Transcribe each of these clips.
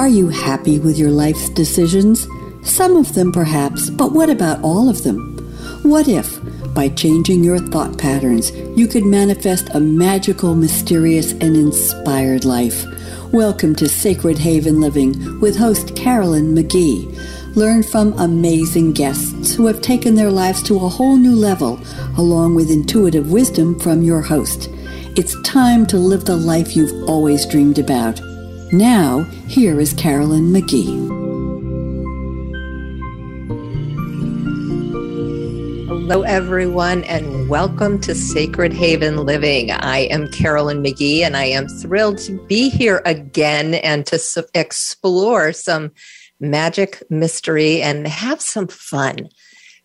Are you happy with your life's decisions? Some of them perhaps, but what about all of them? What if, by changing your thought patterns, you could manifest a magical, mysterious, and inspired life? Welcome to Sacred Haven Living with host Carolyn McGee. Learn from amazing guests who have taken their lives to a whole new level, along with intuitive wisdom from your host. It's time to live the life you've always dreamed about. Now, here is Carolyn McGee. Hello, everyone, and welcome to Sacred Haven Living. I am Carolyn McGee, and I am thrilled to be here again and to explore some magic, mystery, and have some fun.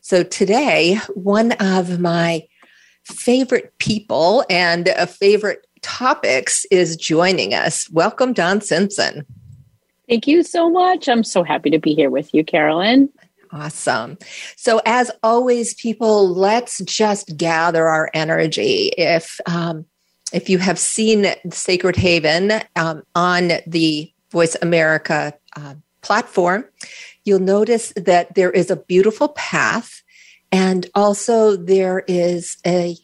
So, today, one of my favorite people and a favorite topics is joining us. Welcome, Dawn Simpson. Thank you so much. I'm so happy to be here with you, Carolyn. Awesome. So, as always, people, let's just gather our energy. If um, if you have seen Sacred Haven um, on the Voice America uh, platform, you'll notice that there is a beautiful path, and also there is a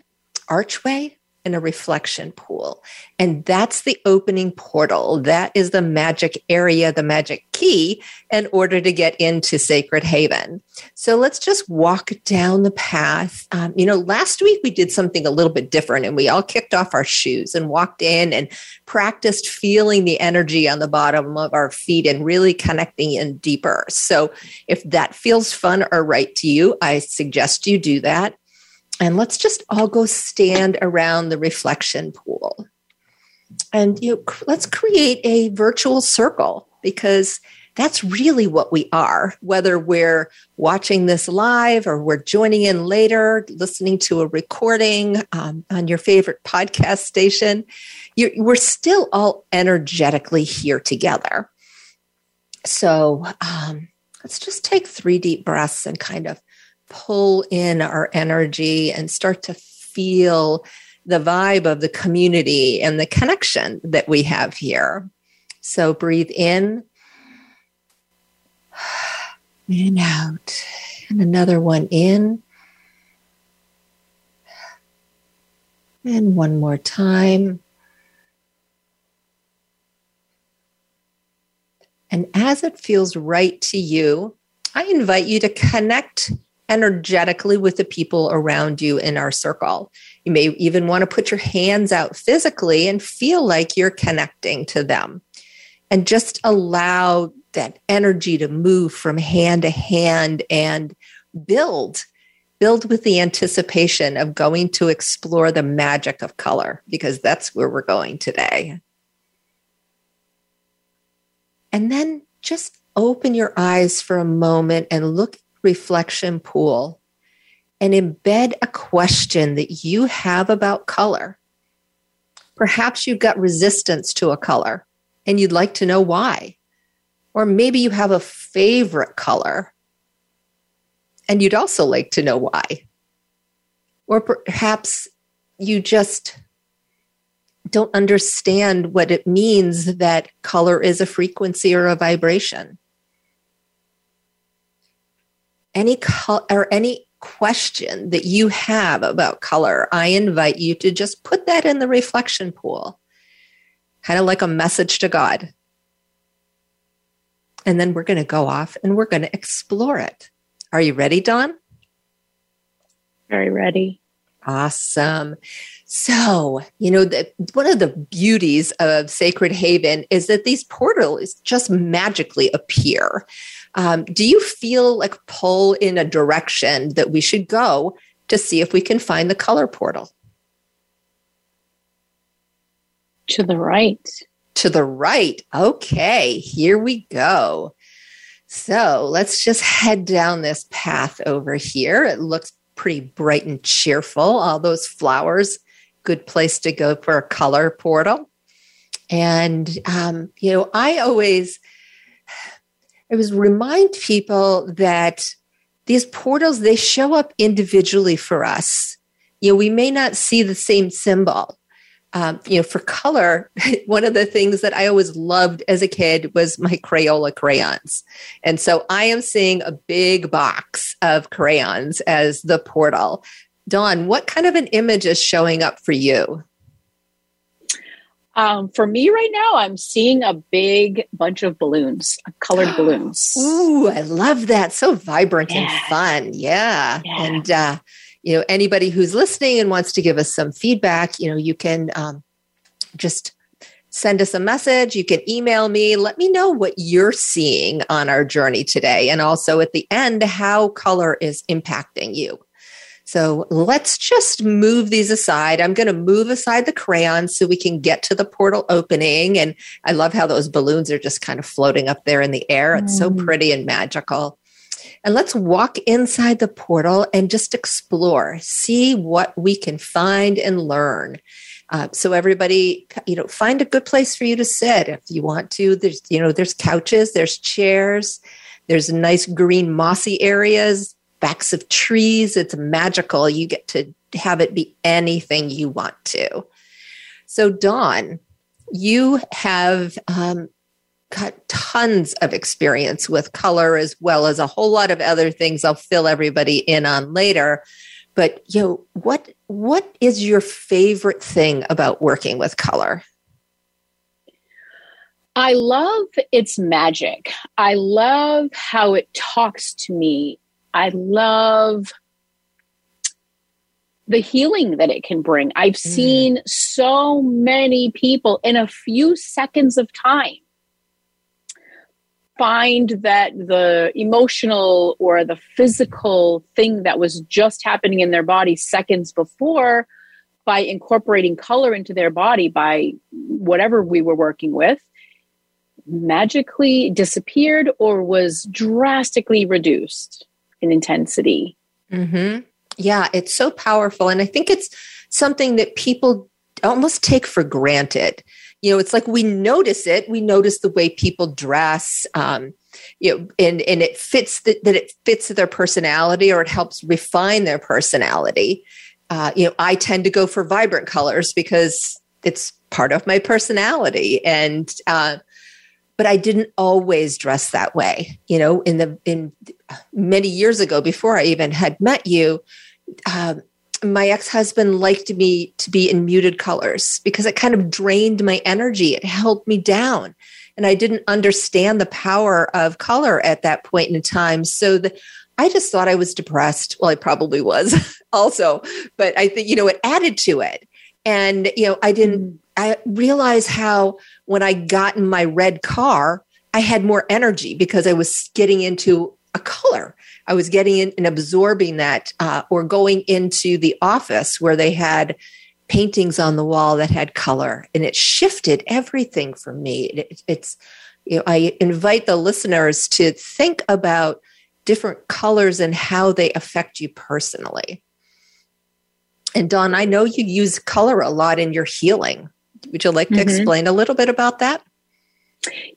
archway in a reflection pool. And that's the opening portal. That is the magic area, the magic key in order to get into Sacred Haven. So let's just walk down the path. Um, you know, last week we did something a little bit different and we all kicked off our shoes and walked in and practiced feeling the energy on the bottom of our feet and really connecting in deeper. So if that feels fun or right to you, I suggest you do that. And let's just all go stand around the reflection pool. And you know, let's create a virtual circle because that's really what we are, whether we're watching this live or we're joining in later, listening to a recording um, on your favorite podcast station. we're still all energetically here together. So um, let's just take three deep breaths and kind of pull in our energy and start to feel the vibe of the community and the connection that we have here. So breathe in and out, and another one in. And one more time. And as it feels right to you, I invite you to connect energetically with the people around you in our circle. You may even want to put your hands out physically and feel like you're connecting to them. And just allow that energy to move from hand to hand and build. Build with the anticipation of going to explore the magic of color, because that's where we're going today. And then just open your eyes for a moment and look reflection pool and embed a question that you have about color. Perhaps you've got resistance to a color and you'd like to know why. Or maybe you have a favorite color and you'd also like to know why. Or perhaps you just don't understand what it means that color is a frequency or a vibration any color or any question that you have about color, I invite you to just put that in the reflection pool, kind of like a message to God. And then we're going to go off and we're going to explore it. Are you ready, Dawn? Very ready. Awesome. So, you know, the, one of the beauties of Sacred Haven is that these portals just magically appear. Um, do you feel like pull in a direction that we should go to see if we can find the color portal? To the right. To the right. Okay, here we go. So let's just head down this path over here. It looks pretty bright and cheerful. All those flowers, good place to go for a color portal. And, um, you know, I always I was remind people that these portals they show up individually for us. You know, we may not see the same symbol, um, you know, for color, one of the things that I always loved as a kid was my Crayola crayons. And so I am seeing a big box of crayons as the portal. Dawn, what kind of an image is showing up for you? Um, for me right now, I'm seeing a big bunch of balloons, colored balloons. Ooh, I love that. So vibrant yeah. and fun. Yeah. yeah. And, uh, you know, anybody who's listening and wants to give us some feedback, you know, you can um, just send us a message. You can email me. Let me know what you're seeing on our journey today. And also at the end, how color is impacting you. So let's just move these aside. I'm going to move aside the crayons so we can get to the portal opening. And I love how those balloons are just kind of floating up there in the air. It's mm. so pretty and magical. And let's walk inside the portal and just explore, see what we can find and learn. Uh, so everybody, you know, find a good place for you to sit if you want to. There's, you know, there's couches, there's chairs, there's nice green mossy areas backs of trees. It's magical. You get to have it be anything you want to. So, Dawn, you have um, got tons of experience with color as well as a whole lot of other things I'll fill everybody in on later. But you know, what what is your favorite thing about working with color? I love its magic. I love how it talks to me I love the healing that it can bring. I've mm. seen so many people in a few seconds of time find that the emotional or the physical thing that was just happening in their body seconds before by incorporating color into their body by whatever we were working with magically disappeared or was drastically reduced in intensity. Mm-hmm. Yeah, it's so powerful. And I think it's something that people almost take for granted. You know, it's like we notice it, we notice the way people dress. Um, you know, and and it fits the, that it fits their personality or it helps refine their personality. Uh, you know, I tend to go for vibrant colors because it's part of my personality, and uh, but I didn't always dress that way. You know, in the in many years ago, before I even had met you, um, my ex husband liked me to be in muted colors because it kind of drained my energy. It held me down, and I didn't understand the power of color at that point in time. So the I just thought I was depressed. Well, I probably was also, but I think, you know, it added to it. And, you know, I didn't, I realized how when I got in my red car, I had more energy because I was getting into a color. I was getting in and absorbing that, uh, or going into the office where they had paintings on the wall that had color, and it shifted everything for me. It, it's, you know, I invite the listeners to think about different colors and how they affect you personally. And Dawn, I know you use color a lot in your healing. Would you like to mm-hmm. explain a little bit about that?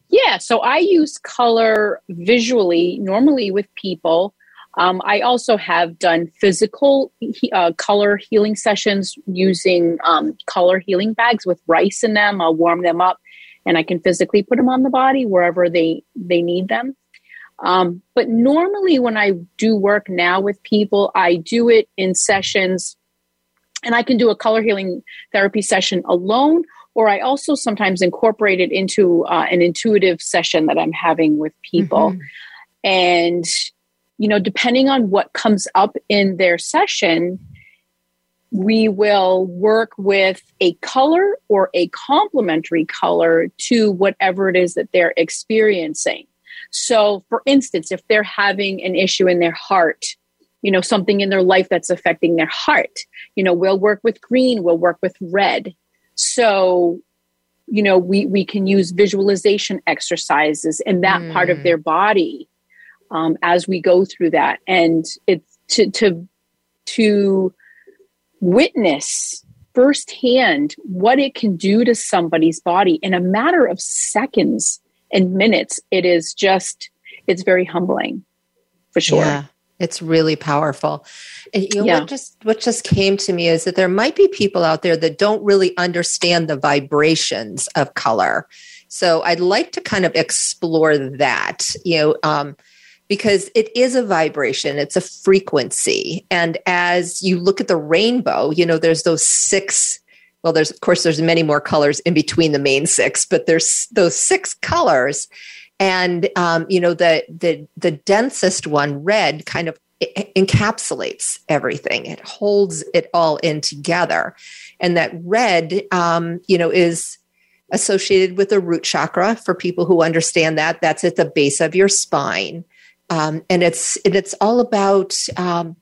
Yeah, so I use color visually, normally with people. Um, I also have done physical uh, color healing sessions using um, color healing bags with rice in them. I'll warm them up, and I can physically put them on the body wherever they they need them. Um, but normally, when I do work now with people, I do it in sessions and I can do a color healing therapy session alone, or I also sometimes incorporate it into uh, an intuitive session that I'm having with people. Mm-hmm. And, you know, depending on what comes up in their session, we will work with a color or a complementary color to whatever it is that they're experiencing. So, for instance, if they're having an issue in their heart, you know, something in their life that's affecting their heart. You know, we'll work with green, we'll work with red. So, you know, we, we can use visualization exercises in that mm. part of their body um, as we go through that. And it's to, to, to witness firsthand what it can do to somebody's body in a matter of seconds and minutes. It is just, it's very humbling for sure. Yeah. It's really powerful. And you know yeah. what just what just came to me is that there might be people out there that don't really understand the vibrations of color. So I'd like to kind of explore that, you know, um, because it is a vibration, it's a frequency. And as you look at the rainbow, you know, there's those six well there's of course there's many more colors in between the main six but there's those six colors and um, you know the the the densest one red kind of encapsulates everything. It holds it all in together. And that red um, you know is associated with the root chakra. For people who understand that that's at the base of your spine. Um, and it's and it's all about um,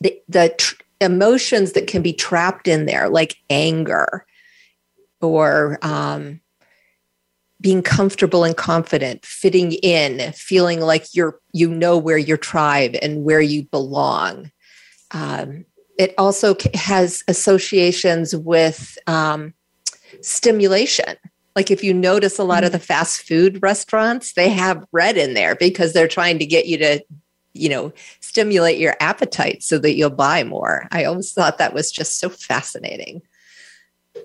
the the tr- emotions that can be trapped in there like anger or um, being comfortable and confident, fitting in, feeling like you're you know where your tribe and where you belong. Um, it also has associations with um, stimulation. Like if you notice a lot of the mm. fast food restaurants, they have red in there because they're trying to get you to, you know, stimulate your appetite so that you'll buy more. I always thought that was just so fascinating.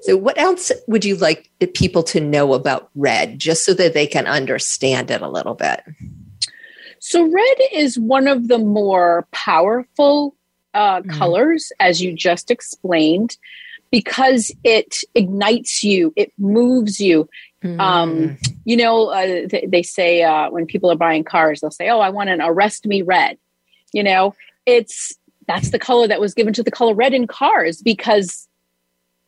So, what else would you like people to know about red, just so that they can understand it a little bit? So, red is one of the more powerful uh, mm. colors, as you just explained, because it ignites you, it moves you. Mm. Um, you know, uh, th- they say uh, when people are buying cars, they'll say, "Oh, I want an arrest me red." You know, it's that's the color that was given to the color red in cars because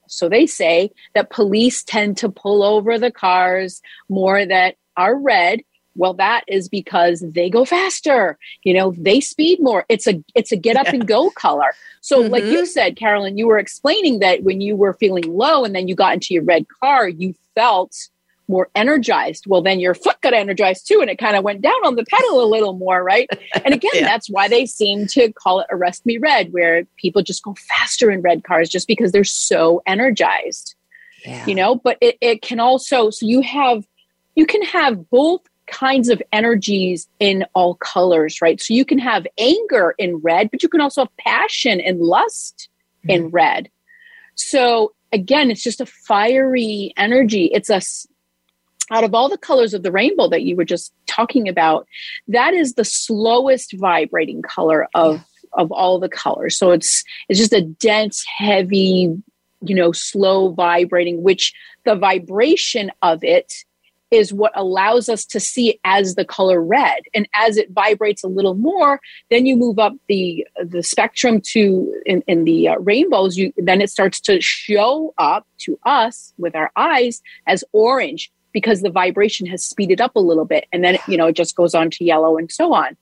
so they say that police tend to pull over the cars more that are red. Well, that is because they go faster. You know, they speed more. It's a it's a get up yeah. and go color. So, mm-hmm. like you said, Carolyn, you were explaining that when you were feeling low and then you got into your red car, you felt more energized. Well, then your foot got energized too, and it kind of went down on the pedal a little more, right? And again, yeah. that's why they seem to call it Arrest Me Red, where people just go faster in red cars just because they're so energized. Yeah. You know, but it, it can also, so you have, you can have both kinds of energies in all colors, right? So you can have anger in red, but you can also have passion and lust mm-hmm. in red. So again, it's just a fiery energy. It's a out of all the colors of the rainbow that you were just talking about, that is the slowest vibrating color of yeah. of all the colors. So it's it's just a dense, heavy, you know, slow vibrating, which the vibration of it is what allows us to see it as the color red. And as it vibrates a little more, then you move up the the spectrum to in, in the uh, rainbows. You then it starts to show up to us with our eyes as orange because the vibration has speeded up a little bit and then you know it just goes on to yellow and so on.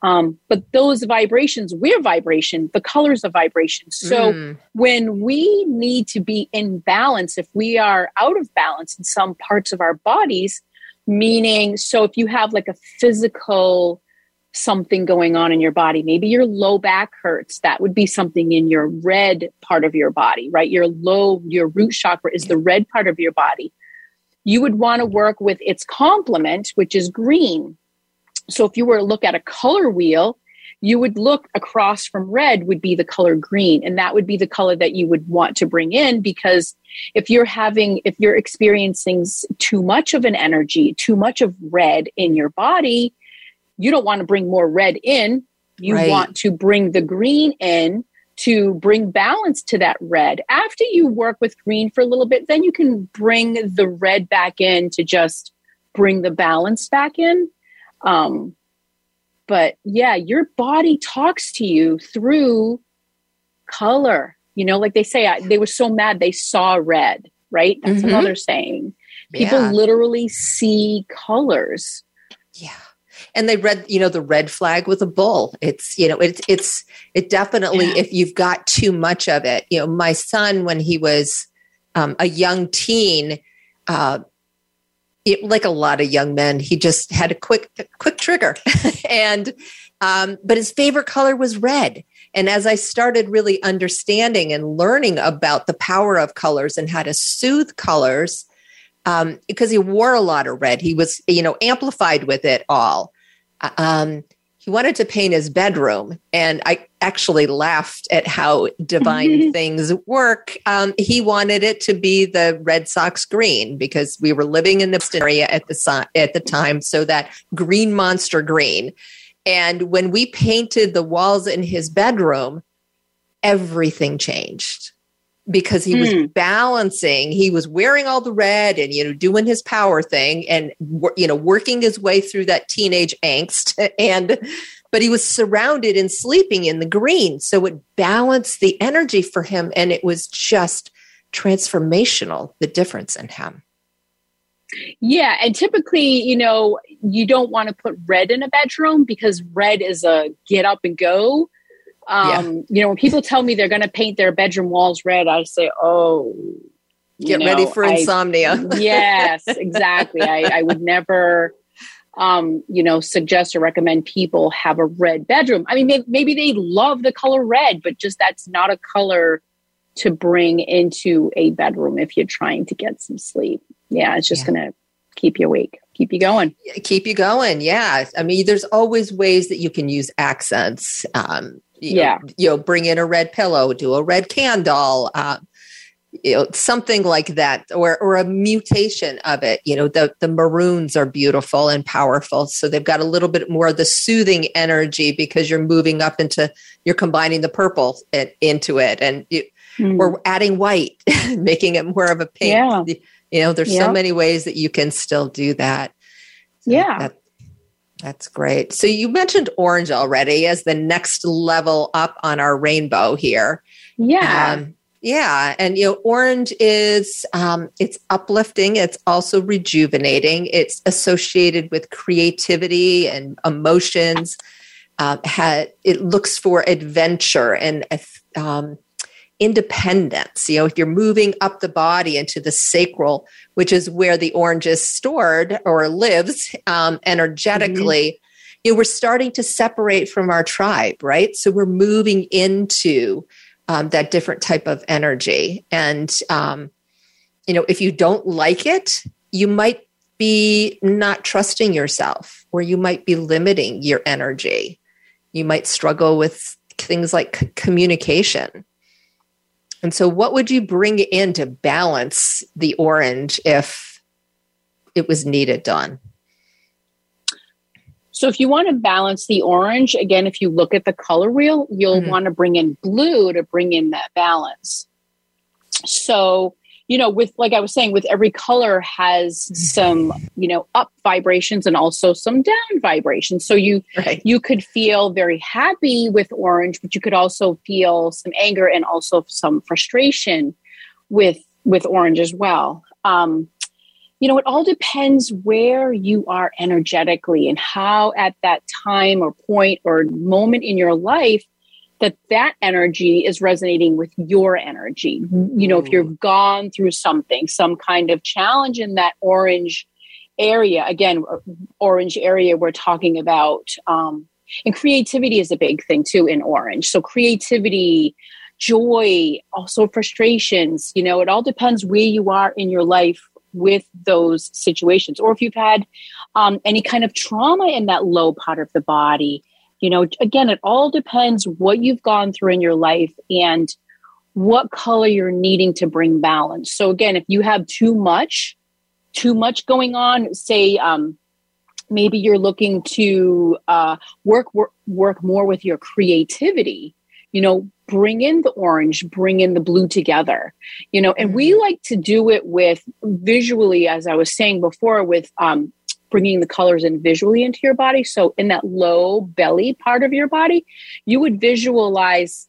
Um, but those vibrations we're vibration the colors of vibration. So mm. when we need to be in balance if we are out of balance in some parts of our bodies meaning so if you have like a physical something going on in your body maybe your low back hurts that would be something in your red part of your body right? Your low your root chakra is the red part of your body you would want to work with its complement, which is green. So if you were to look at a color wheel, you would look across from red would be the color green and that would be the color that you would want to bring in because if you're having if you're experiencing too much of an energy too much of red in your body you don't want to bring more red in you right. want to bring the green in to bring balance to that red. After you work with green for a little bit, then you can bring the red back in to just bring the balance back in. Um, but yeah, your body talks to you through color. You know, like they say, I, they were so mad they saw red, right? That's mm-hmm. another saying. People yeah. literally see colors. Yeah and they read you know the red flag with a bull it's you know it's it's it definitely yeah. if you've got too much of it you know my son when he was um, a young teen uh, it, like a lot of young men he just had a quick quick trigger and um, but his favorite color was red and as i started really understanding and learning about the power of colors and how to soothe colors um, because he wore a lot of red. He was, you know, amplified with it all. Um, he wanted to paint his bedroom and i actually laughed at how divine things work. Um, he wanted it to be the red sox green because we were living in the area at the at the time so that green monster green. And when we painted the walls in his bedroom everything changed because he was mm. balancing he was wearing all the red and you know doing his power thing and you know working his way through that teenage angst and but he was surrounded and sleeping in the green. So it balanced the energy for him and it was just transformational the difference in him. Yeah and typically you know you don't want to put red in a bedroom because red is a get up and go um, yeah. You know, when people tell me they're going to paint their bedroom walls red, I say, "Oh, get know, ready for I, insomnia." yes, exactly. I, I would never, um, you know, suggest or recommend people have a red bedroom. I mean, maybe, maybe they love the color red, but just that's not a color to bring into a bedroom if you're trying to get some sleep. Yeah, it's just yeah. going to keep you awake keep you going keep you going yeah i mean there's always ways that you can use accents um, you yeah. Know, you know, bring in a red pillow, do a red candle, uh, you know, something like that, or or a mutation of it. You know, the the maroons are beautiful and powerful, so they've got a little bit more of the soothing energy because you're moving up into you're combining the purple into it, and you, mm. we're adding white, making it more of a pink. Yeah. You know, there's yeah. so many ways that you can still do that. So yeah. That, that's great. So you mentioned orange already as the next level up on our rainbow here. Yeah. Um, yeah, and you know, orange is um, it's uplifting. It's also rejuvenating. It's associated with creativity and emotions. Uh, it looks for adventure and um, independence. You know, if you're moving up the body into the sacral, which is where the orange is stored or lives um, energetically, mm-hmm. you know, we're starting to separate from our tribe, right? So we're moving into um, that different type of energy. And, um, you know, if you don't like it, you might be not trusting yourself or you might be limiting your energy. You might struggle with things like communication and so, what would you bring in to balance the orange if it was needed done? So, if you want to balance the orange, again, if you look at the color wheel, you'll mm-hmm. want to bring in blue to bring in that balance. So, you know, with like I was saying, with every color has some, you know, up vibrations and also some down vibrations. So you right. you could feel very happy with orange, but you could also feel some anger and also some frustration with with orange as well. Um, you know, it all depends where you are energetically and how at that time or point or moment in your life that that energy is resonating with your energy. You know, if you've gone through something, some kind of challenge in that orange area, again, orange area, we're talking about, um, and creativity is a big thing too in orange. So creativity, joy, also frustrations, you know, it all depends where you are in your life with those situations. Or if you've had um, any kind of trauma in that low part of the body, you know, again, it all depends what you've gone through in your life and what color you're needing to bring balance. So again, if you have too much, too much going on, say, um, maybe you're looking to uh, work, work work more with your creativity. You know, bring in the orange, bring in the blue together. You know, and we mm-hmm. like to do it with visually, as I was saying before, with um, bringing the colors in visually into your body. So in that low belly part of your body, you would visualize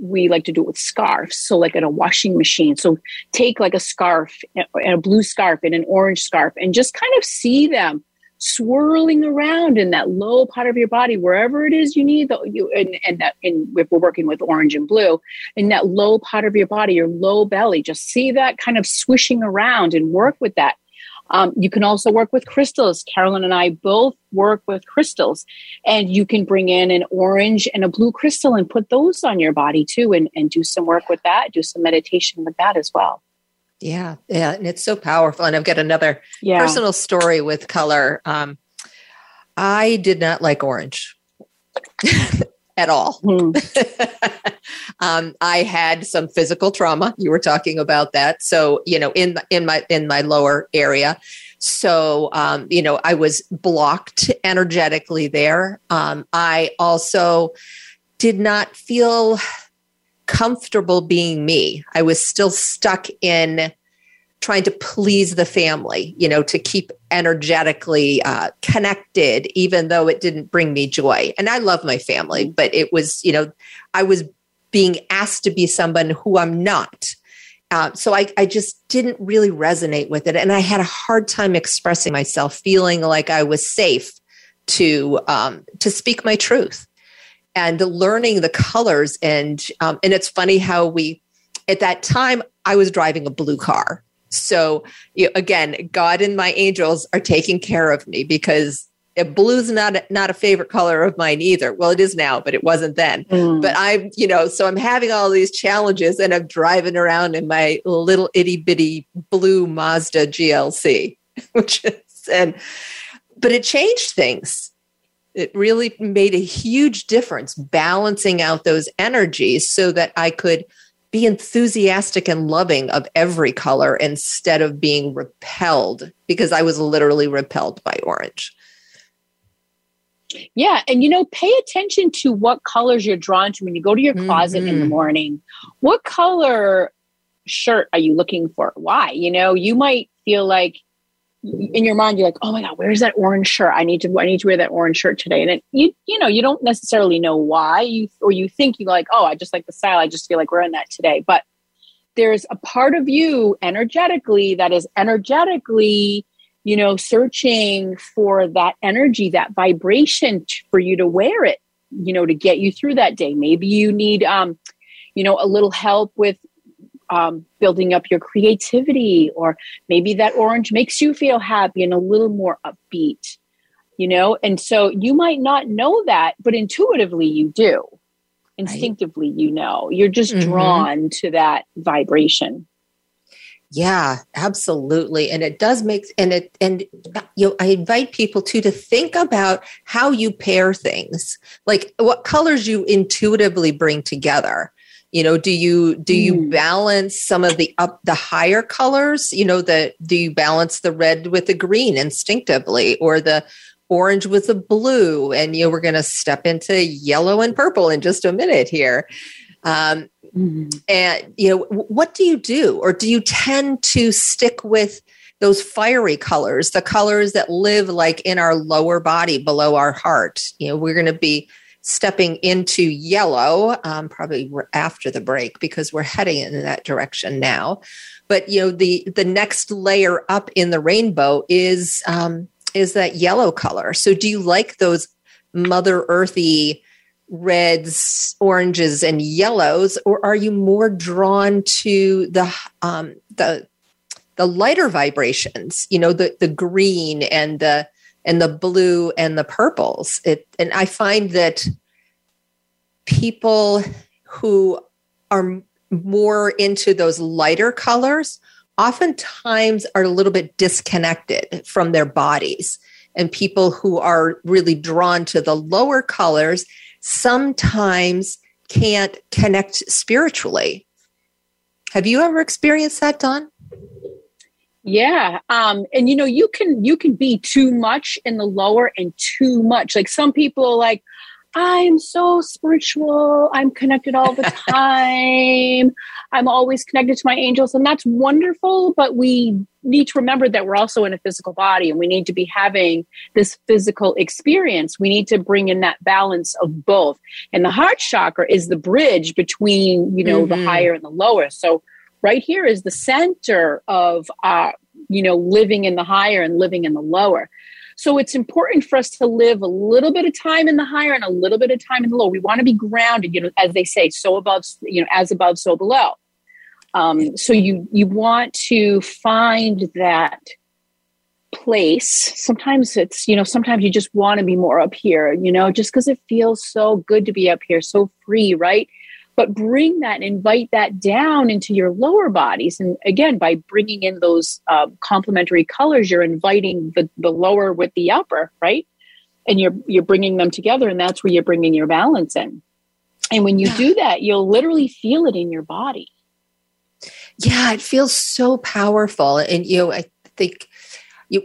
we like to do it with scarves. So like in a washing machine. So take like a scarf and a blue scarf and an orange scarf and just kind of see them swirling around in that low part of your body, wherever it is you need the, you, and, and that, and if we're working with orange and blue in that low part of your body, your low belly, just see that kind of swishing around and work with that um, you can also work with crystals. Carolyn and I both work with crystals, and you can bring in an orange and a blue crystal and put those on your body too, and, and do some work with that, do some meditation with that as well. Yeah, yeah, and it's so powerful. And I've got another yeah. personal story with color. Um, I did not like orange at all. Mm. um, I had some physical trauma. You were talking about that. So, you know, in in my in my lower area. So, um, you know, I was blocked energetically there. Um, I also did not feel comfortable being me. I was still stuck in trying to please the family, you know, to keep energetically uh, connected, even though it didn't bring me joy. And I love my family, but it was, you know, I was being asked to be someone who I'm not. Uh, so I, I just didn't really resonate with it. And I had a hard time expressing myself, feeling like I was safe to um, to speak my truth and learning the colors. And um, and it's funny how we at that time I was driving a blue car so again, God and my angels are taking care of me because blue's not not a favorite color of mine either. Well, it is now, but it wasn't then. Mm. But I'm, you know, so I'm having all these challenges, and I'm driving around in my little itty bitty blue Mazda GLC, which is and but it changed things. It really made a huge difference balancing out those energies so that I could be enthusiastic and loving of every color instead of being repelled because I was literally repelled by orange. Yeah. And, you know, pay attention to what colors you're drawn to when you go to your closet mm-hmm. in the mm-hmm. morning. What color shirt are you looking for? Why? You know, you might feel like in your mind you're like oh my god where's that orange shirt? I need to i need to wear that orange shirt today. And it, you you know you don't necessarily know why you or you think you like oh i just like the style. I just feel like wearing that today. But there's a part of you energetically that is energetically you know searching for that energy that vibration t- for you to wear it you know to get you through that day. Maybe you need um you know a little help with um, building up your creativity, or maybe that orange makes you feel happy and a little more upbeat, you know? And so you might not know that, but intuitively you do. Instinctively, you know. You're just mm-hmm. drawn to that vibration. Yeah, absolutely. And it does make and it and you know, I invite people to to think about how you pair things. Like what colors you intuitively bring together you know do you do you mm. balance some of the up the higher colors? You know the do you balance the red with the green instinctively or the orange with the blue? And you know we're going to step into yellow and purple in just a minute here. Um, mm. and you know what do you do? Or do you tend to stick with those fiery colors the colors that live like in our lower body below our heart? You know we're going to be stepping into yellow um, probably after the break because we're heading in that direction now. But you know the the next layer up in the rainbow is um, is that yellow color. So do you like those mother earthy reds oranges and yellows or are you more drawn to the um, the the lighter vibrations you know the the green and the and the blue and the purples. It and I find that people who are more into those lighter colors oftentimes are a little bit disconnected from their bodies. And people who are really drawn to the lower colors sometimes can't connect spiritually. Have you ever experienced that, Dawn? Yeah. Um, and you know, you can you can be too much in the lower and too much. Like some people are like, I'm so spiritual. I'm connected all the time. I'm always connected to my angels. And that's wonderful. But we need to remember that we're also in a physical body and we need to be having this physical experience. We need to bring in that balance of both. And the heart chakra is the bridge between, you know, mm-hmm. the higher and the lower. So right here is the center of uh, you know living in the higher and living in the lower. So it's important for us to live a little bit of time in the higher and a little bit of time in the low we want to be grounded you know as they say so above you know as above so below. Um, so you you want to find that place. Sometimes it's you know sometimes you just want to be more up here you know just because it feels so good to be up here so free right but bring that and invite that down into your lower bodies. And again, by bringing in those uh, complementary colors, you're inviting the, the lower with the upper, right? and you're you're bringing them together and that's where you're bringing your balance in and when you yeah. do that you'll literally feel it in your body yeah it feels so powerful and you know i think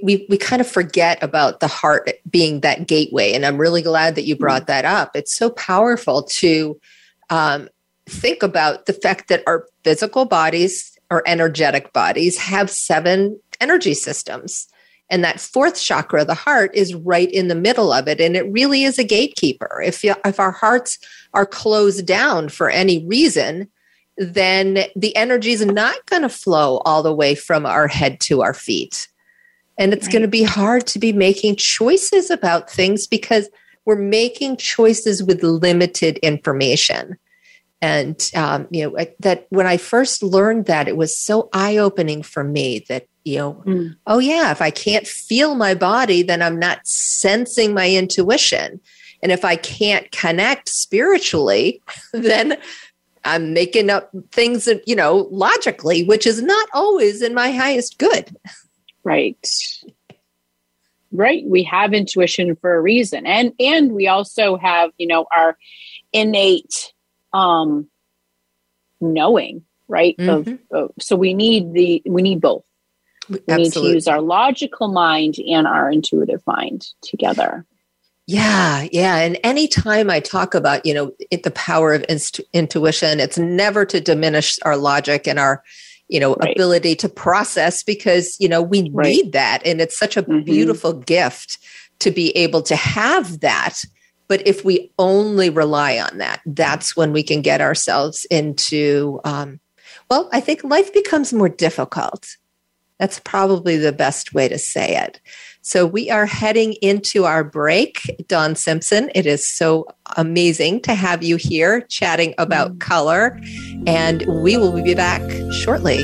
we we kind of forget about the heart being that gateway and i'm really glad that you brought mm-hmm. that up it's so powerful to um, think about the fact that our physical bodies our energetic bodies have seven energy systems. And that fourth chakra the heart is right in the middle of it. And it really is a gatekeeper. If you, if our hearts are closed down for any reason then the energy is not going to flow all the way from our head to our feet. And it's right. going to be hard to be making choices about things because we're making choices with limited information and um, you know that when i first learned that it was so eye-opening for me that you know mm. oh yeah if i can't feel my body then i'm not sensing my intuition. And if i can't connect spiritually then i'm making up things that you know logically which is not always in my highest good. Right. Right. We have intuition for a reason. And and we also have you know our innate um knowing right mm-hmm. of, of, so we need the we need both we Absolutely. need to use our logical mind and our intuitive mind together yeah, yeah. And anytime I talk about, you know, it, the power of inst- intuition, it's never to diminish our logic and our, you know, right. ability to process because, you know, we right. need that. And it's such a mm-hmm. beautiful gift to be able to have that. But if we only rely on that, that's when we can get ourselves into, um, well, I think life becomes more difficult. That's probably the best way to say it. So we are heading into our break. Dawn Simpson, it is so amazing to have you here chatting about mm. color, and we will be back shortly.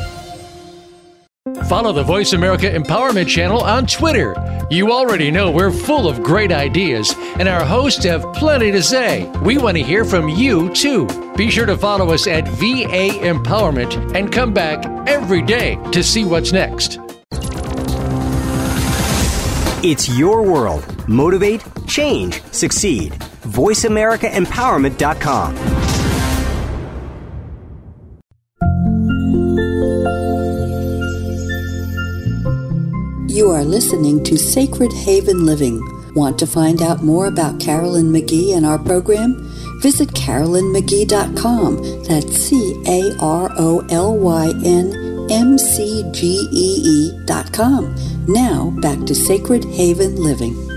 Follow the Voice America Empowerment Channel on Twitter. You already know we're full of great ideas, and our hosts have plenty to say. We want to hear from you, too. Be sure to follow us at VA Empowerment and come back every day to see what's next. It's your world. Motivate, change, succeed. VoiceAmericaEmpowerment.com. are listening to Sacred Haven Living. Want to find out more about Carolyn McGee and our program? Visit carolynmcgee.com. That's C A R O L Y N M C G E E dot com. Now back to Sacred Haven Living.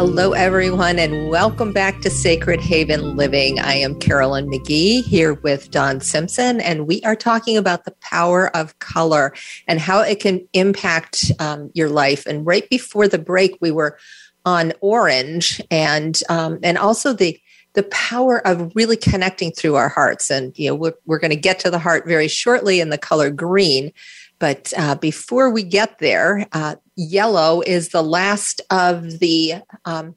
Hello, everyone, and welcome back to Sacred Haven Living. I am Carolyn McGee here with Dawn Simpson, and we are talking about the power of color and how it can impact um, your life. And right before the break, we were on orange and um, and also the the power of really connecting through our hearts. And you know, we're, we're going to get to the heart very shortly in the color green. But uh, before we get there, uh, yellow is the last of the um,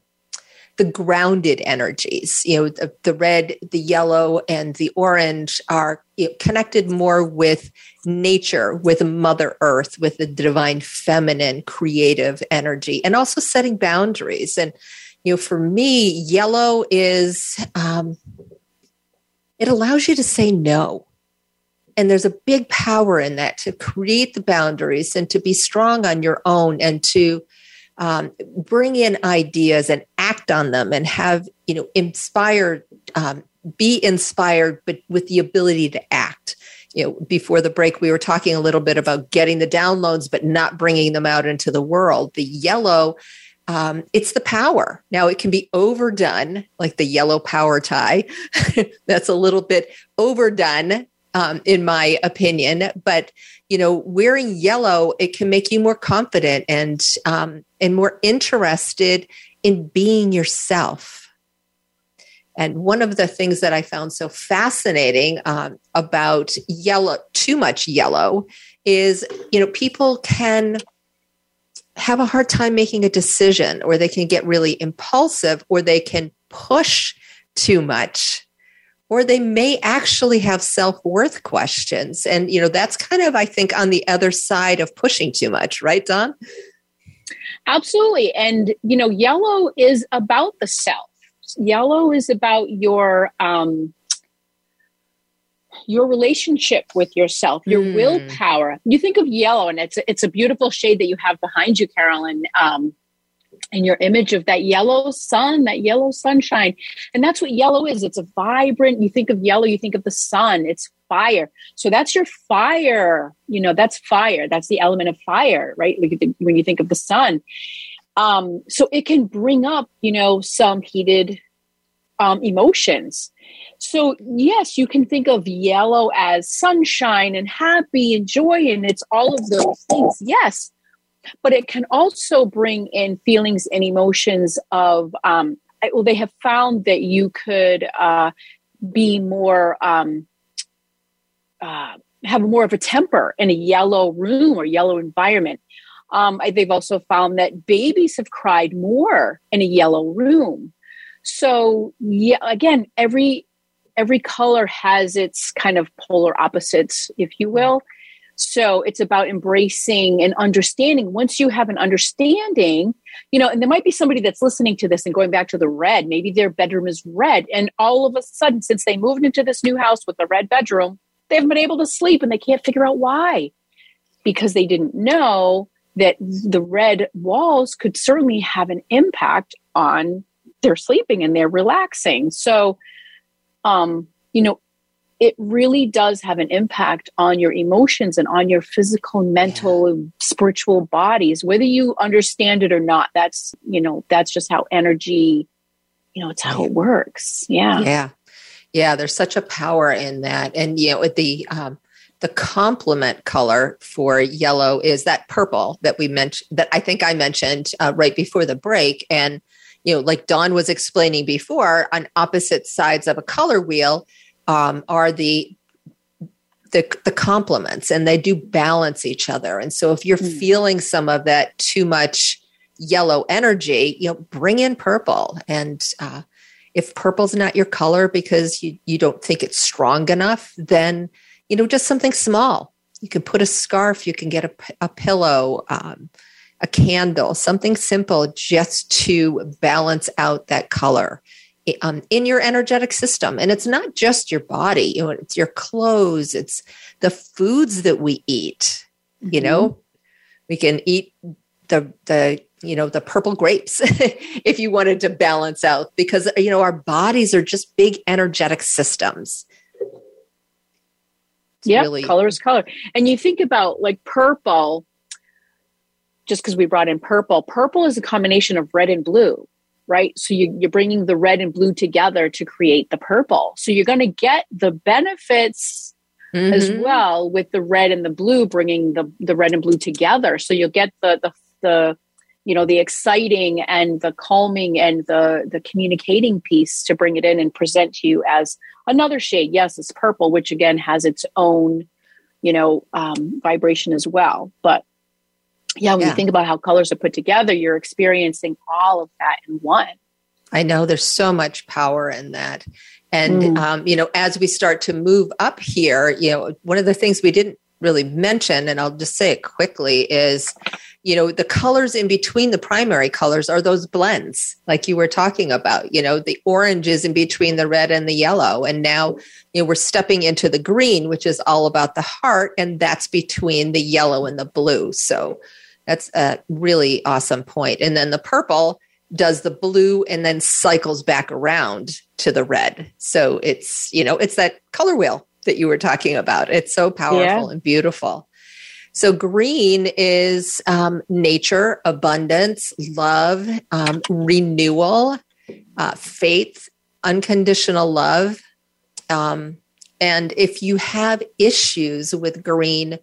the grounded energies. You know, the, the red, the yellow, and the orange are you know, connected more with nature, with Mother Earth, with the divine feminine creative energy, and also setting boundaries. And, you know, for me, yellow is, um, it allows you to say no. And there's a big power in that to create the boundaries and to be strong on your own and to um, bring in ideas and act on them and have you know inspired um, be inspired but with the ability to act. You know before the break we were talking a little bit about getting the downloads but not bringing them out into the world. The yellow um, it's the power. Now it can be overdone like the yellow power tie. That's a little bit overdone um, in my opinion. But you know, wearing yellow it can make you more confident and um, and more interested in being yourself. And one of the things that I found so fascinating um, about yellow, too much yellow, is you know people can have a hard time making a decision, or they can get really impulsive, or they can push too much or they may actually have self-worth questions and you know that's kind of i think on the other side of pushing too much right Dawn absolutely and you know yellow is about the self yellow is about your um your relationship with yourself, your mm. willpower. You think of yellow, and it's a, it's a beautiful shade that you have behind you, Carolyn. Um, and your image of that yellow sun, that yellow sunshine. And that's what yellow is. It's a vibrant, you think of yellow, you think of the sun, it's fire. So that's your fire. You know, that's fire. That's the element of fire, right? Like when you think of the sun. Um, so it can bring up, you know, some heated um, emotions. So, yes, you can think of yellow as sunshine and happy and joy, and it's all of those things. Yes, but it can also bring in feelings and emotions of um, well they have found that you could uh, be more um, uh, have more of a temper in a yellow room or yellow environment. Um, they've also found that babies have cried more in a yellow room. So yeah again every every color has its kind of polar opposites if you will so it's about embracing and understanding. Once you have an understanding, you know, and there might be somebody that's listening to this and going back to the red, maybe their bedroom is red. And all of a sudden, since they moved into this new house with a red bedroom, they haven't been able to sleep and they can't figure out why because they didn't know that the red walls could certainly have an impact on their sleeping and their relaxing. So, um, you know, it really does have an impact on your emotions and on your physical mental yeah. spiritual bodies. Whether you understand it or not that's you know that's just how energy you know it's how it works. Yeah. Yeah. Yeah there's such a power in that. And you know with the um the complement color for yellow is that purple that we mentioned that i think i mentioned uh, right before the break. And you know like dawn was explaining before on opposite sides of a color wheel um, are the the, the complements and they do balance each other. And so if you're mm. feeling some of that too much yellow energy, you know, bring in purple. And uh, if purple's not your color because you, you don't think it's strong enough, then, you know, just something small. You can put a scarf, you can get a, a pillow, um, a candle, something simple just to balance out that color um, in your energetic system. And it's not just your body, you know, it's your clothes, it's the foods that we eat. Mm-hmm. You know, we can eat the the you know the purple grapes if you wanted to balance out because you know our bodies are just big energetic systems yeah really- color is color and you think about like purple just because we brought in purple purple is a combination of red and blue right? So you, you're bringing the red and blue together to create the purple. So you're going to get the benefits mm-hmm. as well with the red and the blue, bringing the, the red and blue together. So you'll get the, the, the, you know, the exciting and the calming and the, the communicating piece to bring it in and present to you as another shade. Yes, it's purple, which again has its own, you know, um, vibration as well. But yeah, when yeah. you think about how colors are put together, you're experiencing all of that in one. I know there's so much power in that. And, mm. um, you know, as we start to move up here, you know, one of the things we didn't really mention, and I'll just say it quickly, is, you know, the colors in between the primary colors are those blends, like you were talking about. You know, the orange is in between the red and the yellow. And now, you know, we're stepping into the green, which is all about the heart, and that's between the yellow and the blue. So that's a really awesome point. And then the purple does the blue and then cycles back around to the red. So it's, you know, it's that color wheel that you were talking about. It's so powerful yeah. and beautiful. So green is um, nature, abundance, love, um, renewal, uh, faith, unconditional love. Um, and if you have issues with green,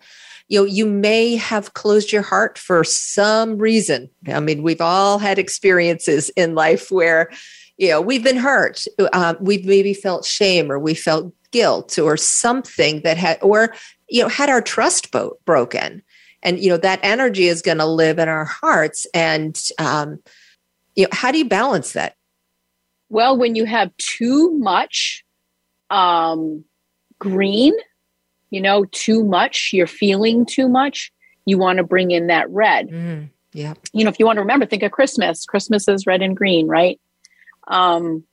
you know you may have closed your heart for some reason. I mean we've all had experiences in life where you know we've been hurt. Uh, we've maybe felt shame or we felt guilt or something that had or you know had our trust boat broken. And you know that energy is going to live in our hearts and um, you know how do you balance that? Well when you have too much um, green you know, too much, you're feeling too much, you want to bring in that red. Mm, yeah. You know, if you want to remember, think of Christmas. Christmas is red and green, right? Um,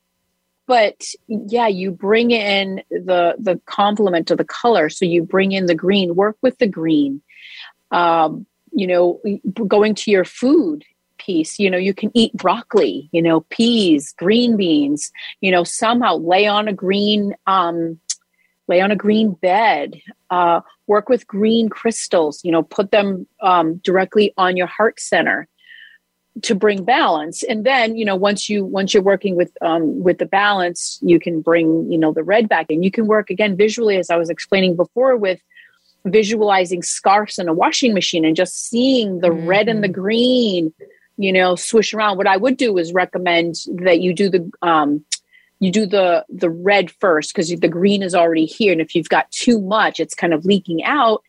but yeah, you bring in the the complement of the color. So you bring in the green, work with the green. Um, you know, going to your food piece, you know, you can eat broccoli, you know, peas, green beans, you know, somehow lay on a green um, lay on a green bed, uh, work with green crystals, you know, put them um, directly on your heart center to bring balance. And then, you know, once you once you're working with um, with the balance, you can bring you know the red back in. You can work again visually, as I was explaining before, with visualizing scarves in a washing machine and just seeing the mm-hmm. red and the green you know swish around what i would do is recommend that you do the um, you do the the red first because the green is already here. And if you've got too much it's kind of leaking out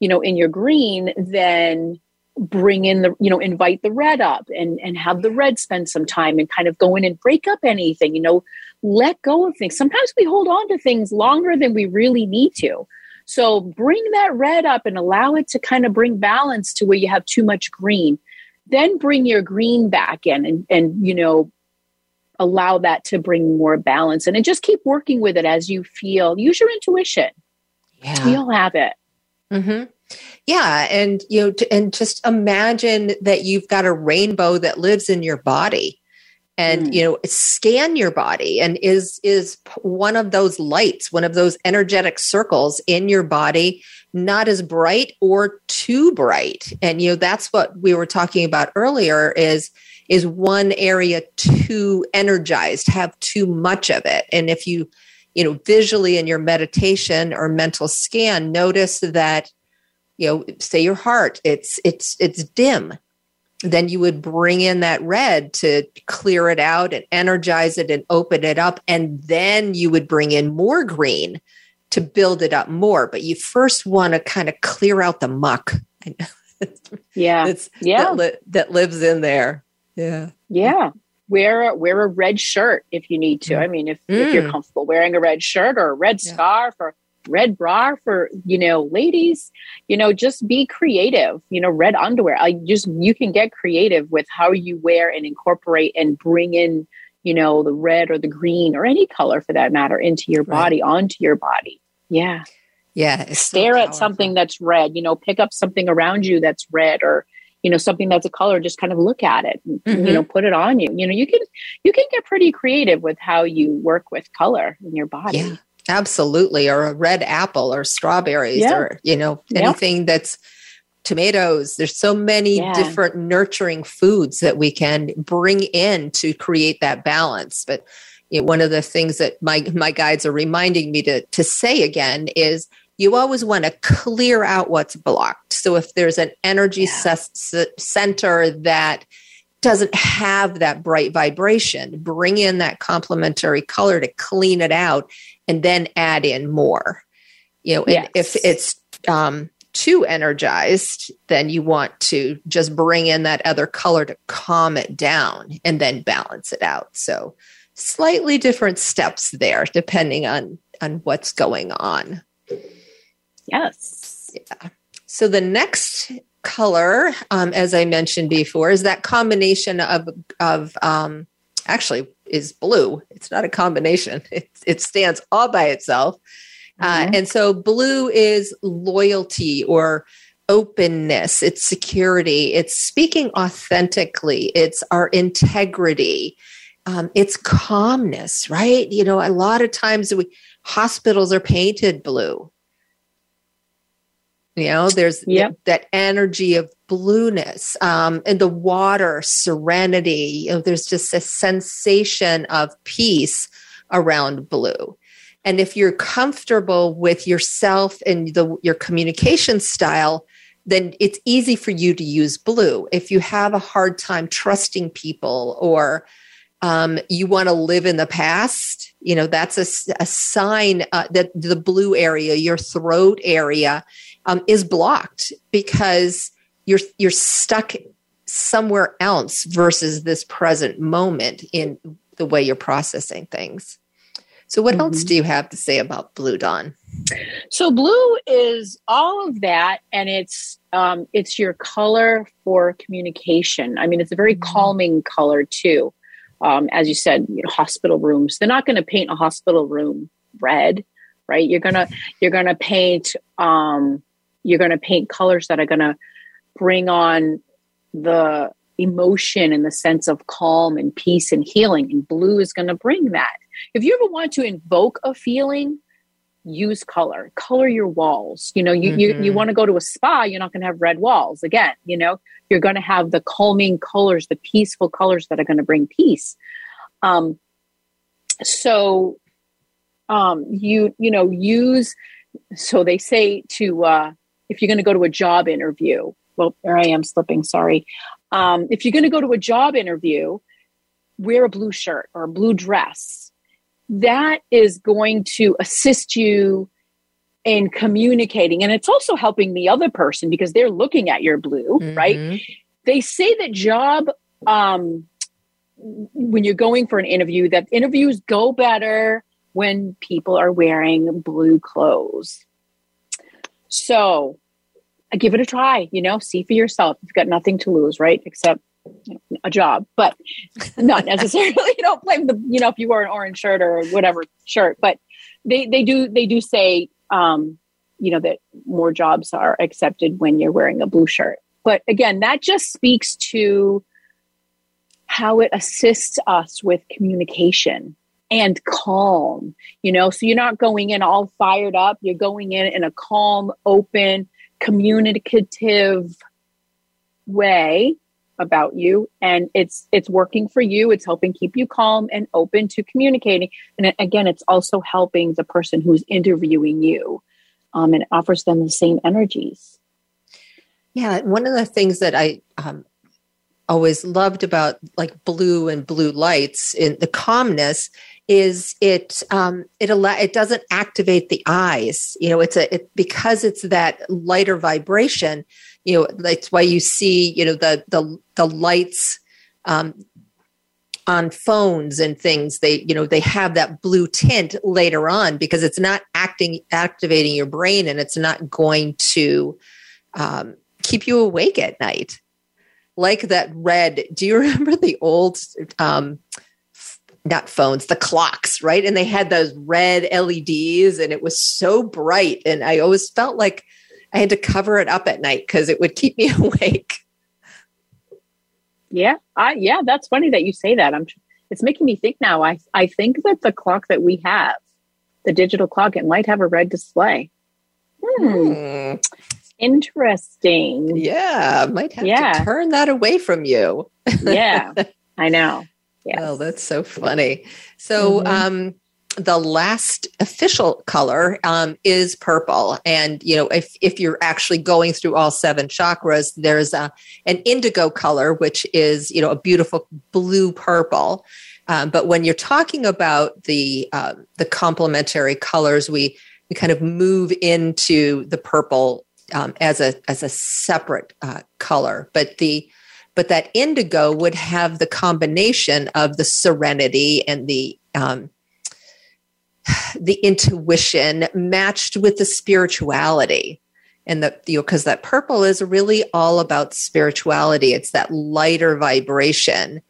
you know in your green then bring in the you know invite the red up and and have the red spend some time and kind of go in and break up anything you know let go of things. Sometimes we hold on to things longer than we really need to. So bring that red up and allow it to kind of bring balance to where you have too much green. Then bring your green back in and and you know allow that to bring more balance and, and just keep working with it as you feel. Use your intuition. Yeah. You'll have it. Mm-hmm. Yeah. And, you know, to, and just imagine that you've got a rainbow that lives in your body and mm. you know scan your body and is is one of those lights one of those energetic circles in your body not as bright or too bright and you know that's what we were talking about earlier is is one area too energized, have too much of it. And if you, you know, visually in your meditation or mental scan, notice that, you know, say your heart, it's it's it's dim. Then you would bring in that red to clear it out and energize it and open it up. And then you would bring in more green to build it up more. But you first want to kind of clear out the muck. yeah. yeah. That, li- that lives in there. Yeah. Yeah. Wear a, wear a red shirt if you need to. Mm. I mean, if, mm. if you're mm. comfortable wearing a red shirt or a red yeah. scarf or red bra for you know ladies you know just be creative you know red underwear i just you can get creative with how you wear and incorporate and bring in you know the red or the green or any color for that matter into your body right. onto your body yeah yeah stare so at something that's red you know pick up something around you that's red or you know something that's a color just kind of look at it mm-hmm. you know put it on you you know you can you can get pretty creative with how you work with color in your body yeah absolutely or a red apple or strawberries yeah. or you know anything yep. that's tomatoes there's so many yeah. different nurturing foods that we can bring in to create that balance but you know, one of the things that my my guides are reminding me to to say again is you always want to clear out what's blocked. So if there's an energy yeah. center that doesn't have that bright vibration, bring in that complementary color to clean it out and then add in more. You know, yes. if it's um, too energized, then you want to just bring in that other color to calm it down and then balance it out. So slightly different steps there depending on on what's going on. Yes. Yeah. So the next color, um, as I mentioned before, is that combination of of um, actually is blue. It's not a combination. It, it stands all by itself. Uh, mm-hmm. and so blue is loyalty or openness, it's security, it's speaking authentically, it's our integrity, um, it's calmness, right? You know, a lot of times we hospitals are painted blue. You know, there's yep. that energy of blueness um, and the water, serenity. You know, there's just a sensation of peace around blue. And if you're comfortable with yourself and the, your communication style, then it's easy for you to use blue. If you have a hard time trusting people or um, you want to live in the past, you know, that's a, a sign uh, that the blue area, your throat area, um, is blocked because you're you're stuck somewhere else versus this present moment in the way you're processing things. So, what mm-hmm. else do you have to say about blue, Dawn? So, blue is all of that, and it's um, it's your color for communication. I mean, it's a very mm-hmm. calming color too. Um, as you said, you know, hospital rooms. They're not going to paint a hospital room red, right? You're gonna you're gonna paint um, you're gonna paint colors that are gonna bring on the emotion and the sense of calm and peace and healing. And blue is going to bring that. If you ever want to invoke a feeling, use color color your walls you know you mm-hmm. you, you mm-hmm. want to go to a spa you're not going to have red walls again you know you're going to have the calming colors the peaceful colors that are going to bring peace um so um you you know use so they say to uh if you're going to go to a job interview well there i am slipping sorry um if you're going to go to a job interview wear a blue shirt or a blue dress that is going to assist you in communicating. And it's also helping the other person because they're looking at your blue, mm-hmm. right? They say that job, um, when you're going for an interview, that interviews go better when people are wearing blue clothes. So I give it a try, you know, see for yourself. You've got nothing to lose, right? Except a job, but not necessarily. you don't blame the, you know, if you wear an orange shirt or whatever shirt, but they, they do, they do say, um, you know, that more jobs are accepted when you're wearing a blue shirt. But again, that just speaks to how it assists us with communication and calm, you know, so you're not going in all fired up. You're going in in a calm, open, communicative way about you and it's it's working for you. It's helping keep you calm and open to communicating. And again it's also helping the person who's interviewing you um, and offers them the same energies. Yeah one of the things that i um, always loved about like blue and blue lights in the calmness is it um, it allow it doesn't activate the eyes. You know it's a it because it's that lighter vibration you know that's why you see you know the the the lights um, on phones and things they you know they have that blue tint later on because it's not acting activating your brain and it's not going to um, keep you awake at night. Like that red do you remember the old um, not phones the clocks right? And they had those red leds and it was so bright and i always felt like I had to cover it up at night because it would keep me awake. Yeah, I yeah, that's funny that you say that. I'm it's making me think now. I I think that the clock that we have, the digital clock, it might have a red display. Hmm. hmm. Interesting. Yeah, might have yeah. to turn that away from you. yeah, I know. Yeah. Oh, that's so funny. So, mm-hmm. um, the last official color um, is purple. And you know if, if you're actually going through all seven chakras there's a, an indigo color which is you know a beautiful blue purple. Um, but when you're talking about the uh, the complementary colors we we kind of move into the purple um, as a as a separate uh, color, but the but that indigo would have the combination of the serenity and the um, the intuition matched with the spirituality. And the you know because that purple is really all about spirituality. It's that lighter vibration.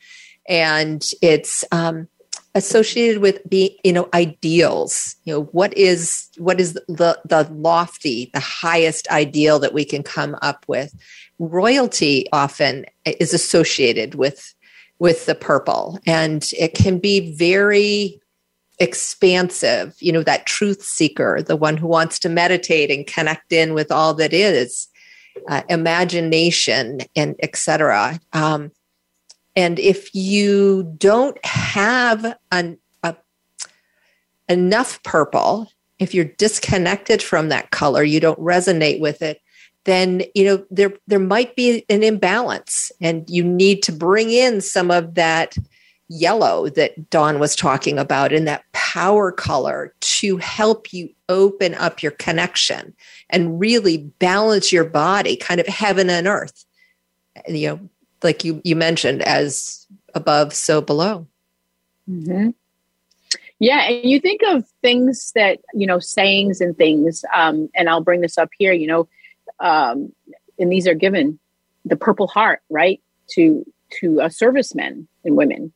And it's um, associated with being you know ideals. You know what is what is the the lofty the highest ideal that we can come up with? Royalty often is associated with with the purple. And it can be very expansive you know that truth seeker the one who wants to meditate and connect in with all that is uh, imagination and etc um, and if you don't have an, a, enough purple if you're disconnected from that color you don't resonate with it then you know there there might be an imbalance and you need to bring in some of that yellow that Dawn was talking about in that power color to help you open up your connection and really balance your body, kind of heaven and earth. You know, like you you mentioned, as above, so below. Mm-hmm. Yeah, and you think of things that you know, sayings and things, um, and I'll bring this up here. You know, um, and these are given the Purple Heart, right, to to uh, servicemen and women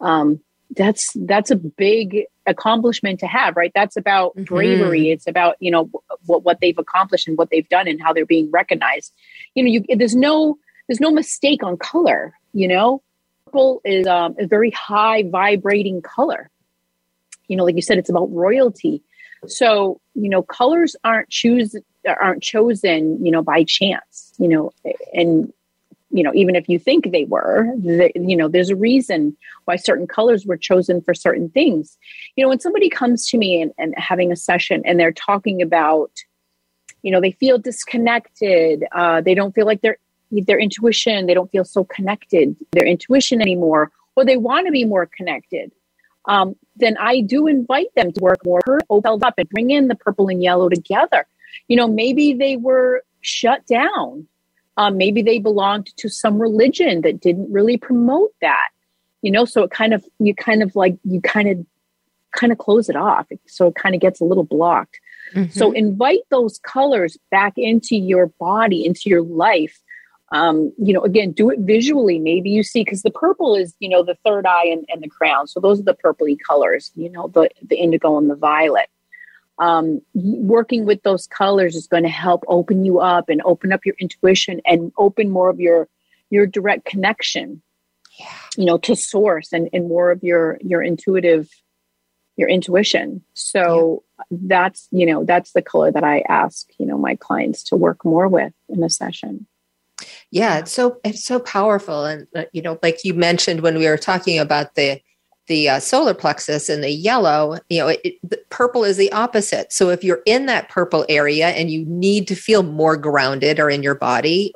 um, that's that's a big accomplishment to have right? That's about mm-hmm. bravery. It's about you know what what they've accomplished and what they've done and how they're being recognized. You know you there's no there's no mistake on color you know? Purple is um, a very high vibrating color. You know like you said it's about royalty. So you know colors aren't choose aren't chosen you know by chance you know and you know, even if you think they were, the, you know, there's a reason why certain colors were chosen for certain things. You know, when somebody comes to me and, and having a session and they're talking about, you know, they feel disconnected, uh, they don't feel like their their intuition, they don't feel so connected, their intuition anymore, or they want to be more connected. Um, then I do invite them to work more open up and bring in the purple and yellow together. You know, maybe they were shut down um, maybe they belonged to some religion that didn't really promote that, you know. So it kind of you kind of like you kind of kind of close it off, so it kind of gets a little blocked. Mm-hmm. So invite those colors back into your body, into your life. Um, you know, again, do it visually. Maybe you see because the purple is, you know, the third eye and, and the crown. So those are the purpley colors. You know, the the indigo and the violet um, working with those colors is going to help open you up and open up your intuition and open more of your your direct connection yeah. you know to source and, and more of your your intuitive your intuition so yeah. that's you know that's the color that i ask you know my clients to work more with in a session yeah it's so it's so powerful and uh, you know like you mentioned when we were talking about the the uh, solar plexus and the yellow, you know, it, it, purple is the opposite. So if you're in that purple area and you need to feel more grounded or in your body,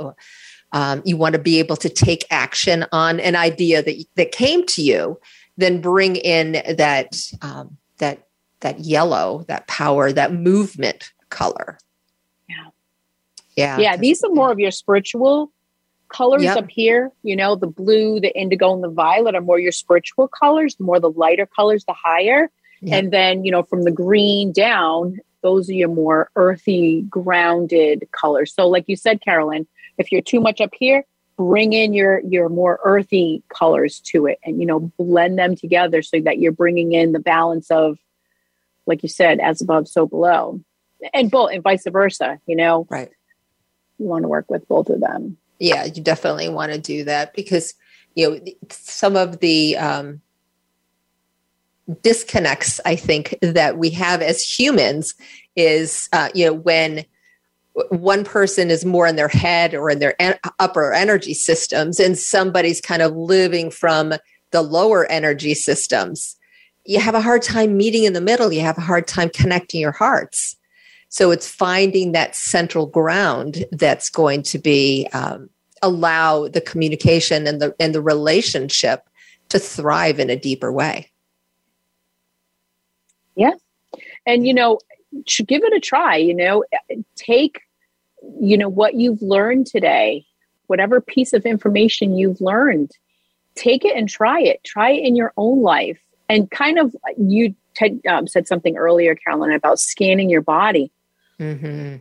um, you want to be able to take action on an idea that that came to you, then bring in that um, that that yellow, that power, that movement color. Yeah, yeah, yeah. These are more of your spiritual colors yep. up here, you know, the blue, the indigo, and the violet are more your spiritual colors. The more the lighter colors, the higher. Yep. And then, you know, from the green down, those are your more earthy, grounded colors. So, like you said, Carolyn, if you're too much up here, bring in your your more earthy colors to it, and you know, blend them together so that you're bringing in the balance of, like you said, as above, so below, and both, and vice versa. You know, right. You want to work with both of them yeah, you definitely want to do that because you know some of the um, disconnects I think that we have as humans is uh, you know when one person is more in their head or in their en- upper energy systems and somebody's kind of living from the lower energy systems you have a hard time meeting in the middle. You have a hard time connecting your hearts so it's finding that central ground that's going to be um, allow the communication and the and the relationship to thrive in a deeper way. Yeah, and you know, give it a try. You know, take you know, what you've learned today, whatever piece of information you've learned, take it and try it. Try it in your own life. And kind of, you t- um, said something earlier, Carolyn, about scanning your body. Mm-hmm.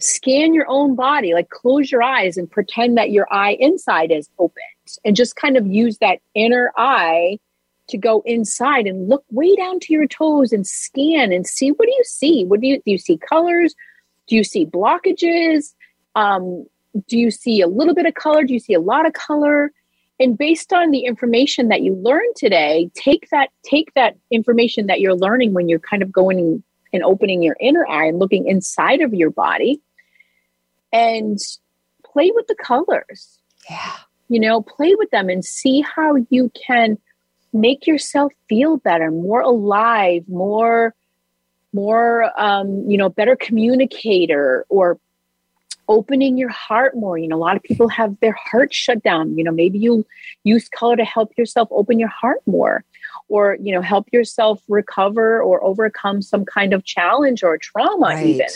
Scan your own body, like close your eyes and pretend that your eye inside is open and just kind of use that inner eye to go inside and look way down to your toes and scan and see what do you see? What do you do you see colors? Do you see blockages? Um, do you see a little bit of color? Do you see a lot of color? And based on the information that you learned today, take that take that information that you're learning when you're kind of going and opening your inner eye and looking inside of your body and play with the colors. Yeah. You know, play with them and see how you can make yourself feel better, more alive, more more um, you know, better communicator or opening your heart more. You know, a lot of people have their heart shut down. You know, maybe you use color to help yourself open your heart more or, you know, help yourself recover or overcome some kind of challenge or trauma right. even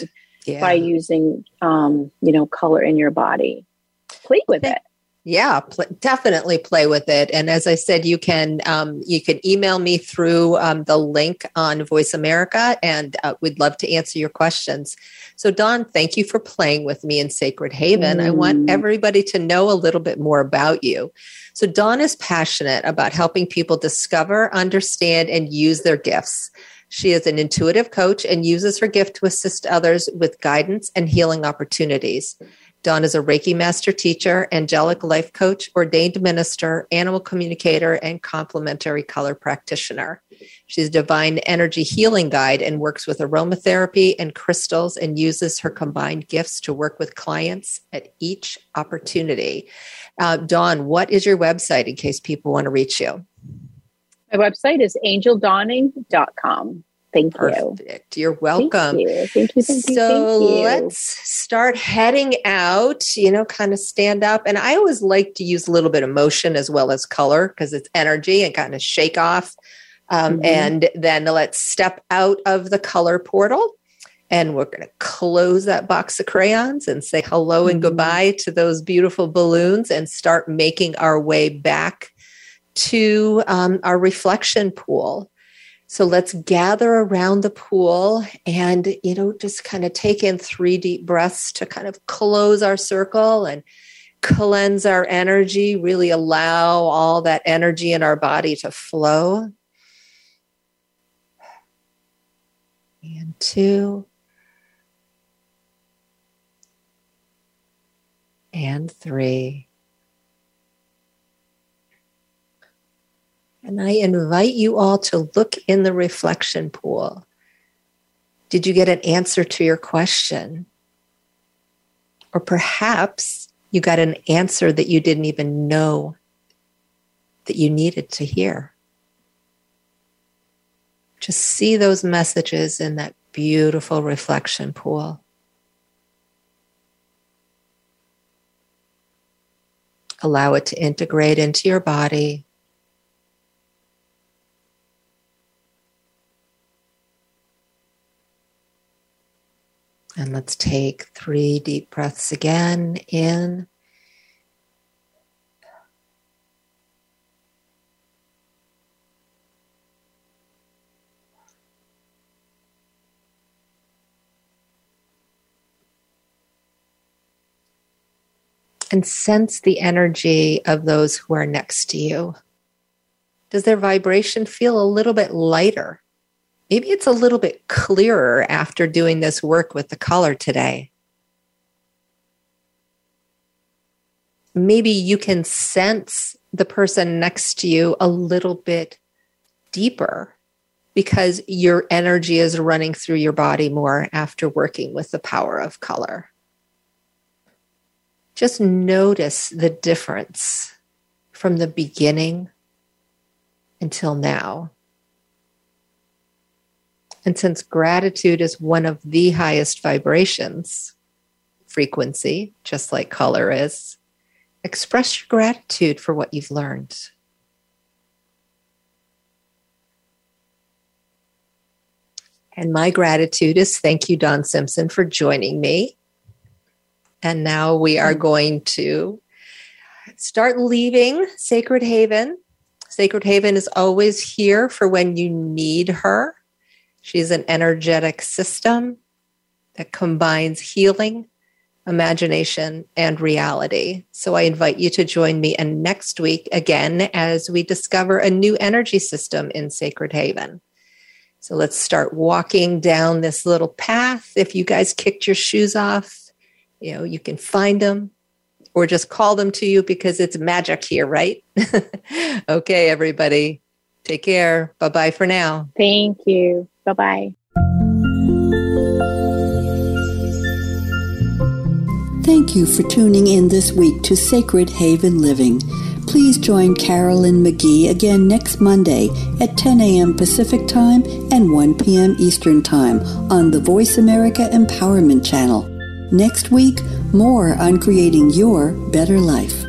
yeah. by using um, you know, color in your body. Play with it. Yeah, pl- definitely play with it. And as I said, you can um, you can email me through um, the link on Voice America, and uh, we'd love to answer your questions. So, Dawn, thank you for playing with me in Sacred Haven. Mm. I want mm. everybody to know a little bit more about you. So, Dawn is passionate about helping people discover, understand, and use their gifts. She is an intuitive coach and uses her gift to assist others with guidance and healing opportunities. Dawn is a Reiki master teacher, angelic life coach, ordained minister, animal communicator, and complementary color practitioner. She's a divine energy healing guide and works with aromatherapy and crystals and uses her combined gifts to work with clients at each opportunity. Uh, Dawn, what is your website in case people want to reach you? My website is angeldawning.com. Thank you. Perfect. you. You're welcome. Thank you. Thank you. Thank you. So thank you. let's start heading out, you know, kind of stand up. And I always like to use a little bit of motion as well as color because it's energy and kind of shake off. Um, mm-hmm. And then let's step out of the color portal. And we're going to close that box of crayons and say hello and mm-hmm. goodbye to those beautiful balloons and start making our way back to um, our reflection pool. So let's gather around the pool and, you know, just kind of take in three deep breaths to kind of close our circle and cleanse our energy, really allow all that energy in our body to flow. And two. And three. And I invite you all to look in the reflection pool. Did you get an answer to your question? Or perhaps you got an answer that you didn't even know that you needed to hear. Just see those messages in that beautiful reflection pool. Allow it to integrate into your body And let's take three deep breaths again in. And sense the energy of those who are next to you. Does their vibration feel a little bit lighter? Maybe it's a little bit clearer after doing this work with the color today. Maybe you can sense the person next to you a little bit deeper because your energy is running through your body more after working with the power of color. Just notice the difference from the beginning until now. And since gratitude is one of the highest vibrations, frequency, just like color is, express your gratitude for what you've learned. And my gratitude is thank you, Dawn Simpson, for joining me. And now we are going to start leaving Sacred Haven. Sacred Haven is always here for when you need her. She's an energetic system that combines healing, imagination, and reality. So I invite you to join me and next week again as we discover a new energy system in Sacred Haven. So let's start walking down this little path. If you guys kicked your shoes off, you know, you can find them or just call them to you because it's magic here, right? okay, everybody. Take care. Bye bye for now. Thank you. Bye bye. Thank you for tuning in this week to Sacred Haven Living. Please join Carolyn McGee again next Monday at 10 a.m. Pacific Time and 1 p.m. Eastern Time on the Voice America Empowerment Channel. Next week, more on creating your better life.